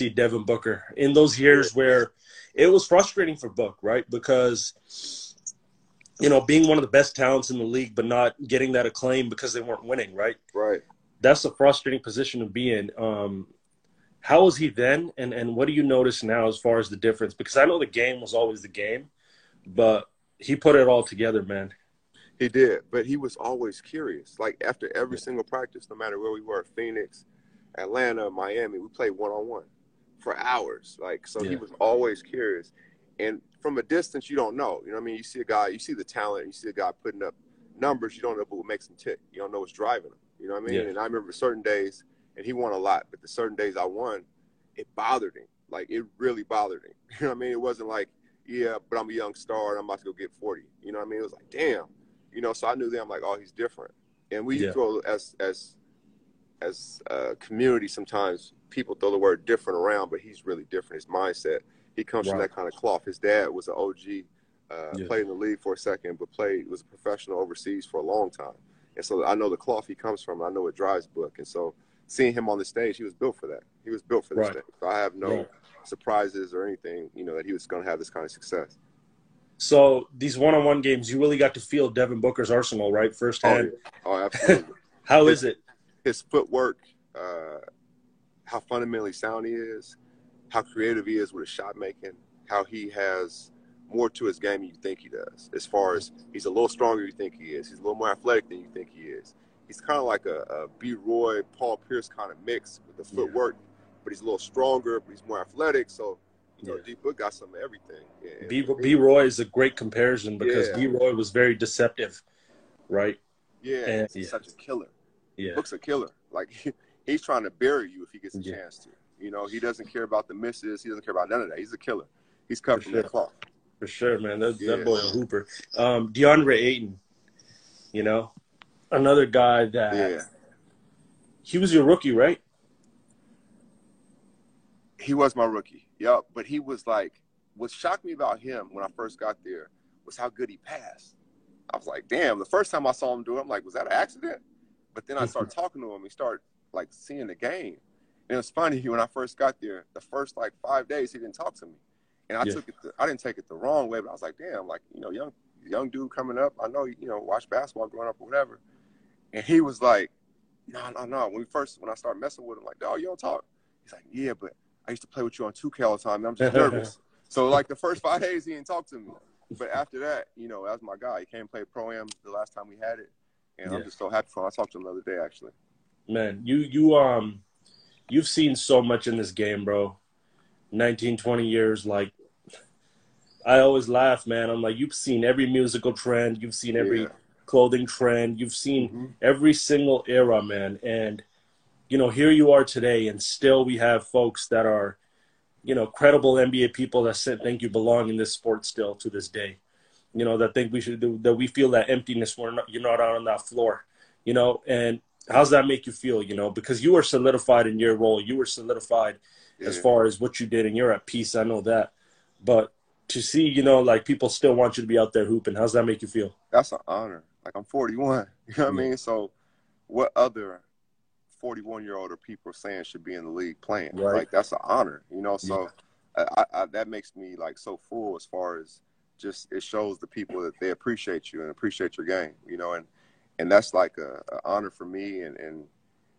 see Devin Booker in those years where it was frustrating for Book, right? Because you know, being one of the best talents in the league, but not getting that acclaim because they weren't winning, right? Right. That's a frustrating position to be in. Um, how was he then, and and what do you notice now as far as the difference? Because I know the game was always the game, but he put it all together, man. He did, but he was always curious. Like after every single practice, no matter where we were, Phoenix, Atlanta, Miami, we played one on one for hours. Like so, yeah. he was always curious. And from a distance, you don't know. You know what I mean? You see a guy, you see the talent, you see a guy putting up numbers, you don't know what makes him tick. You don't know what's driving him. You know what I mean? Yeah. And I remember certain days, and he won a lot, but the certain days I won, it bothered him. Like it really bothered him. You know what I mean? It wasn't like, yeah, but I'm a young star and I'm about to go get 40. You know what I mean? It was like, damn. You know, so I knew then I'm like, oh, he's different. And we yeah. throw as as as a community sometimes people throw the word different around, but he's really different. His mindset he comes from that kind of cloth. His dad was an OG, uh, yeah. played in the league for a second, but played was a professional overseas for a long time. And so I know the cloth he comes from. I know it drives Book, and so seeing him on the stage, he was built for that. He was built for this right. stage. So I have no right. surprises or anything, you know, that he was going to have this kind of success. So these one-on-one games, you really got to feel Devin Booker's arsenal, right, firsthand. Oh, oh absolutely. how is it? His footwork, uh, how fundamentally sound he is, how creative he is with his shot making, how he has more to his game than you think he does. As far as he's a little stronger than you think he is, he's a little more athletic than you think he is. He's kind of like a, a B. Roy, Paul Pierce kind of mix with the footwork, yeah. but he's a little stronger, but he's more athletic. So, you know, yeah. D Book got some of everything. B. B. Roy is a great comparison because yeah. B. Roy was very deceptive, right? Yeah, and, he's yeah. such a killer. Yeah, Book's a killer. Like he's trying to bury you if he gets a chance to. You know, he doesn't care about the misses. He doesn't care about none of that. He's a killer. He's cut from sure. that cloth. For sure, man. That, yeah. that boy a hooper. Um, DeAndre Ayton, you know, another guy that yeah. he was your rookie, right? He was my rookie. Yep. But he was like, what shocked me about him when I first got there was how good he passed. I was like, damn, the first time I saw him do it, I'm like, was that an accident? But then I started mm-hmm. talking to him. He started like seeing the game. And it was funny when I first got there, the first like five days he didn't talk to me. And I yeah. took it I didn't take it the wrong way, but I was like, damn, like, you know, young young dude coming up. I know, you know, watch basketball growing up or whatever. And he was like, no, no, no. When we first when I started messing with him, like, dog, you don't talk. He's like, Yeah, but I used to play with you on 2K all the time. I'm just nervous. so like the first five days he didn't talk to me. But after that, you know, that was my guy. He came play pro am the last time we had it. And yeah. I'm just so happy for him. I talked to him the other day actually. Man, you you um you've seen so much in this game, bro. 19, 20 years, like I always laugh, man. I'm like, you've seen every musical trend, you've seen every yeah. clothing trend, you've seen mm-hmm. every single era, man. And you know, here you are today, and still we have folks that are, you know, credible NBA people that think you belong in this sport still to this day. You know, that think we should do, that we feel that emptiness when you're not out on that floor. You know, and how's that make you feel? You know, because you were solidified in your role, you were solidified yeah. as far as what you did, and you're at peace. I know that, but to see, you know, like people still want you to be out there hooping, how's that make you feel? That's an honor. Like I'm 41. You know what yeah. I mean? So, what other 41 year old or people saying should be in the league playing? Right. Like that's an honor. You know, so yeah. I, I, that makes me like so full as far as just it shows the people that they appreciate you and appreciate your game. You know, and and that's like a, a, honor for me and and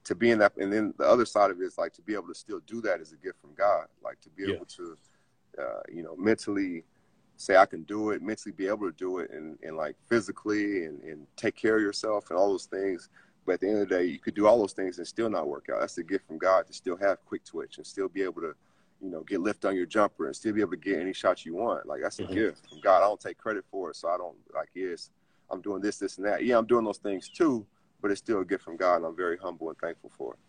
to be in that and then the other side of it is like to be able to still do that is a gift from god like to be yeah. able to uh, you know mentally say i can do it mentally be able to do it and, and like physically and, and take care of yourself and all those things but at the end of the day you could do all those things and still not work out that's a gift from god to still have quick twitch and still be able to you know get lift on your jumper and still be able to get any shot you want like that's a mm-hmm. gift from god i don't take credit for it so i don't like yes I'm doing this, this, and that. Yeah, I'm doing those things too, but it's still a gift from God, and I'm very humble and thankful for it.